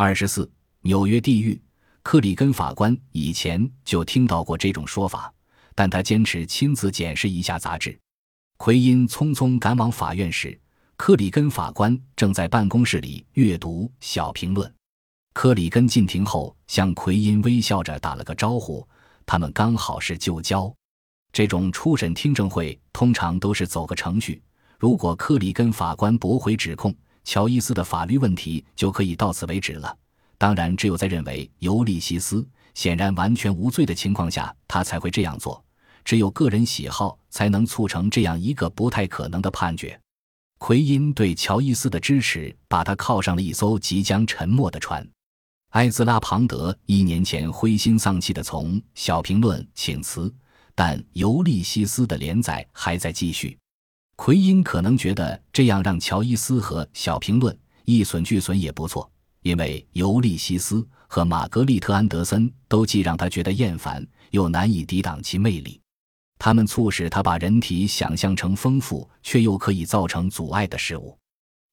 二十四，纽约地狱。克里根法官以前就听到过这种说法，但他坚持亲自检视一下杂志。奎因匆匆赶往法院时，克里根法官正在办公室里阅读小评论。克里根进庭后向奎因微笑着打了个招呼，他们刚好是旧交。这种初审听证会通常都是走个程序。如果克里根法官驳回指控，乔伊斯的法律问题就可以到此为止了。当然，只有在认为尤利西斯显然完全无罪的情况下，他才会这样做。只有个人喜好才能促成这样一个不太可能的判决。奎因对乔伊斯的支持，把他靠上了一艘即将沉没的船。埃兹拉·庞德一年前灰心丧气地从《小评论》请辞，但尤利西斯的连载还在继续。奎因可能觉得这样让乔伊斯和《小评论》一损俱损也不错。因为尤利西斯和玛格丽特·安德森都既让他觉得厌烦，又难以抵挡其魅力。他们促使他把人体想象成丰富却又可以造成阻碍的事物。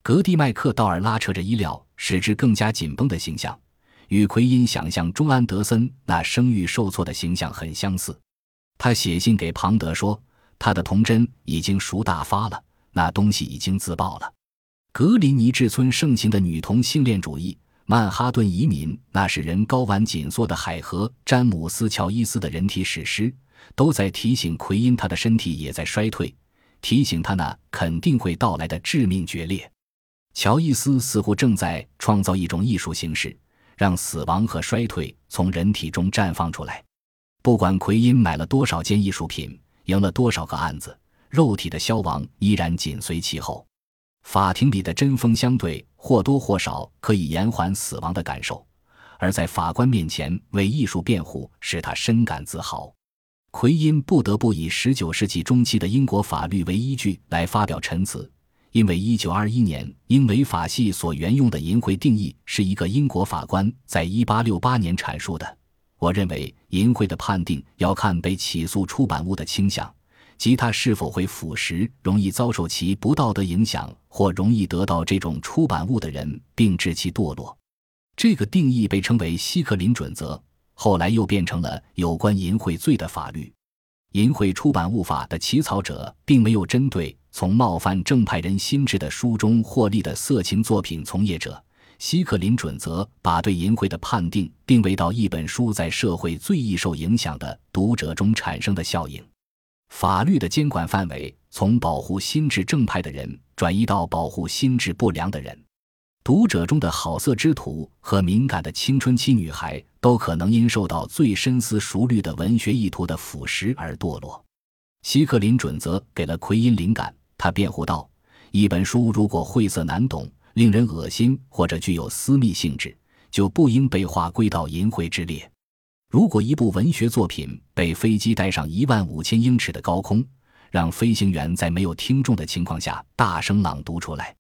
格蒂麦克道尔拉扯着衣料，使之更加紧绷的形象，与奎因想象中安德森那声誉受挫的形象很相似。他写信给庞德说，他的童真已经熟大发了，那东西已经自爆了。格林尼治村盛行的女同性恋主义，曼哈顿移民那使人睾丸紧缩的海河詹姆斯·乔伊斯的人体史诗，都在提醒奎因，他的身体也在衰退，提醒他那肯定会到来的致命决裂。乔伊斯似乎正在创造一种艺术形式，让死亡和衰退从人体中绽放出来。不管奎因买了多少件艺术品，赢了多少个案子，肉体的消亡依然紧随其后。法庭里的针锋相对或多或少可以延缓死亡的感受，而在法官面前为艺术辩护使他深感自豪。奎因不得不以19世纪中期的英国法律为依据来发表陈词，因为1921年英美法系所沿用的淫秽定义是一个英国法官在1868年阐述的。我认为淫秽的判定要看被起诉出版物的倾向。即他是否会腐蚀容易遭受其不道德影响或容易得到这种出版物的人，并致其堕落。这个定义被称为希克林准则，后来又变成了有关淫秽罪的法律。淫秽出版物法的起草者并没有针对从冒犯正派人心智的书中获利的色情作品从业者。希克林准则把对淫秽的判定定位到一本书在社会最易受影响的读者中产生的效应。法律的监管范围从保护心智正派的人转移到保护心智不良的人。读者中的好色之徒和敏感的青春期女孩都可能因受到最深思熟虑的文学意图的腐蚀而堕落。希克林准则给了奎因灵感。他辩护道：“一本书如果晦涩难懂、令人恶心或者具有私密性质，就不应被划归到淫秽之列。”如果一部文学作品被飞机带上一万五千英尺的高空，让飞行员在没有听众的情况下大声朗读出来，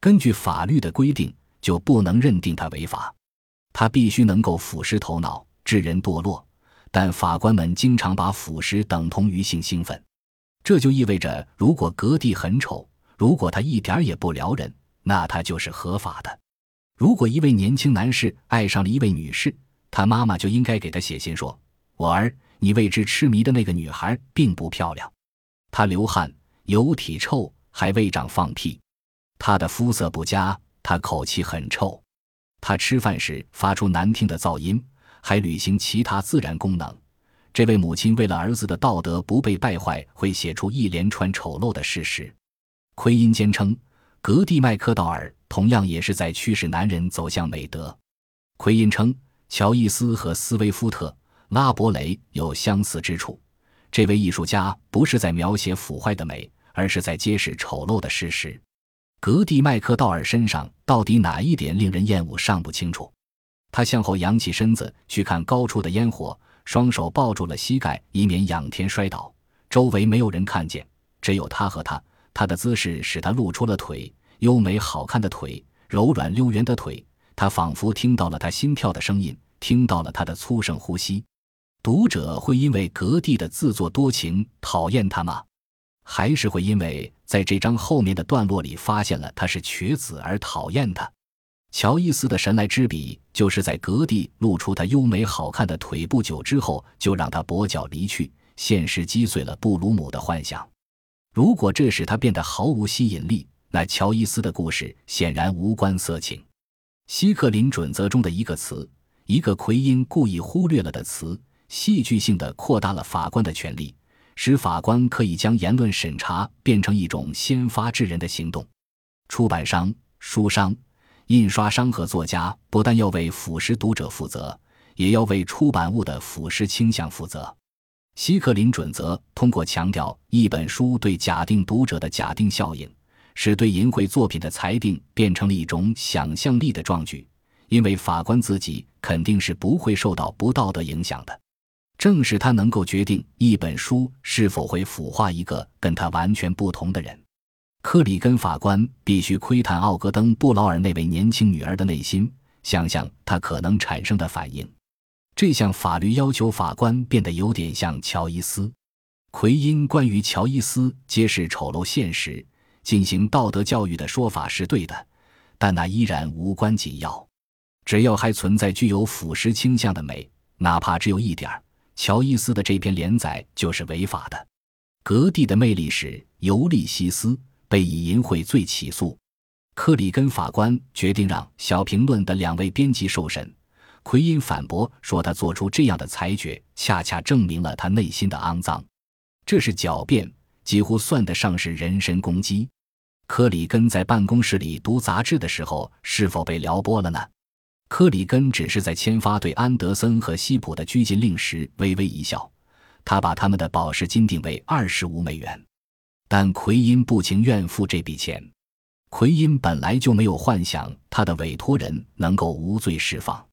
根据法律的规定，就不能认定它违法。它必须能够腐蚀头脑，致人堕落。但法官们经常把腐蚀等同于性兴奋，这就意味着，如果格蒂很丑，如果他一点也不撩人，那他就是合法的。如果一位年轻男士爱上了一位女士，他妈妈就应该给他写信说：“我儿，你为之痴迷的那个女孩并不漂亮，她流汗、有体臭，还未长放屁。她的肤色不佳，她口气很臭，她吃饭时发出难听的噪音，还履行其他自然功能。这位母亲为了儿子的道德不被败坏，会写出一连串丑陋的事实。”奎因坚称，格蒂麦克道尔同样也是在驱使男人走向美德。奎因称。乔伊斯和斯威夫特、拉伯雷有相似之处。这位艺术家不是在描写腐坏的美，而是在揭示丑陋的事实。格蒂麦克道尔身上到底哪一点令人厌恶尚不清楚。他向后仰起身子去看高处的烟火，双手抱住了膝盖，以免仰天摔倒。周围没有人看见，只有他和他。他的姿势使他露出了腿，优美好看的腿，柔软溜圆的腿。他仿佛听到了他心跳的声音，听到了他的粗声呼吸。读者会因为格蒂的自作多情讨厌他吗？还是会因为在这章后面的段落里发现了他是瘸子而讨厌他？乔伊斯的神来之笔，就是在格蒂露出他优美好看的腿不久之后，就让他跛脚离去。现实击碎了布鲁姆的幻想。如果这使他变得毫无吸引力，那乔伊斯的故事显然无关色情。希克林准则中的一个词，一个奎因故意忽略了的词，戏剧性的扩大了法官的权利，使法官可以将言论审查变成一种先发制人的行动。出版商、书商。印刷商和作家不但要为腐蚀读者负责，也要为出版物的腐蚀倾向负责。希克林准则通过强调一本书对假定读者的假定效应，使对淫秽作品的裁定变成了一种想象力的壮举，因为法官自己肯定是不会受到不道德影响的。正是他能够决定一本书是否会腐化一个跟他完全不同的人。克里根法官必须窥探奥格登·布劳尔那位年轻女儿的内心，想象她可能产生的反应。这项法律要求法官变得有点像乔伊斯。奎因关于乔伊斯揭示丑陋现实、进行道德教育的说法是对的，但那依然无关紧要。只要还存在具有腐蚀倾向的美，哪怕只有一点儿，乔伊斯的这篇连载就是违法的。格蒂的魅力是《尤利西斯》。被以淫秽罪起诉，克里根法官决定让《小评论》的两位编辑受审。奎因反驳说，他做出这样的裁决，恰恰证明了他内心的肮脏。这是狡辩，几乎算得上是人身攻击。克里根在办公室里读杂志的时候，是否被撩拨了呢？克里根只是在签发对安德森和西普的拘禁令时微微一笑。他把他们的保释金定为二十五美元。但奎因不情愿付这笔钱。奎因本来就没有幻想他的委托人能够无罪释放。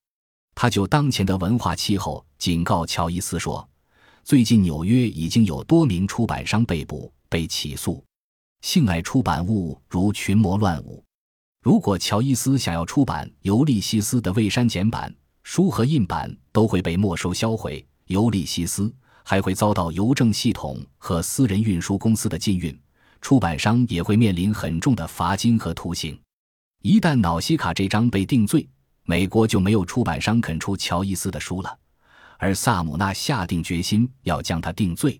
他就当前的文化气候警告乔伊斯说：“最近纽约已经有多名出版商被捕、被起诉，性爱出版物如群魔乱舞。如果乔伊斯想要出版《尤利西斯》的未删减版，书和印版都会被没收销毁。《尤利西斯》。”还会遭到邮政系统和私人运输公司的禁运，出版商也会面临很重的罚金和徒刑。一旦瑙西卡这章被定罪，美国就没有出版商肯出乔伊斯的书了，而萨姆纳下定决心要将他定罪。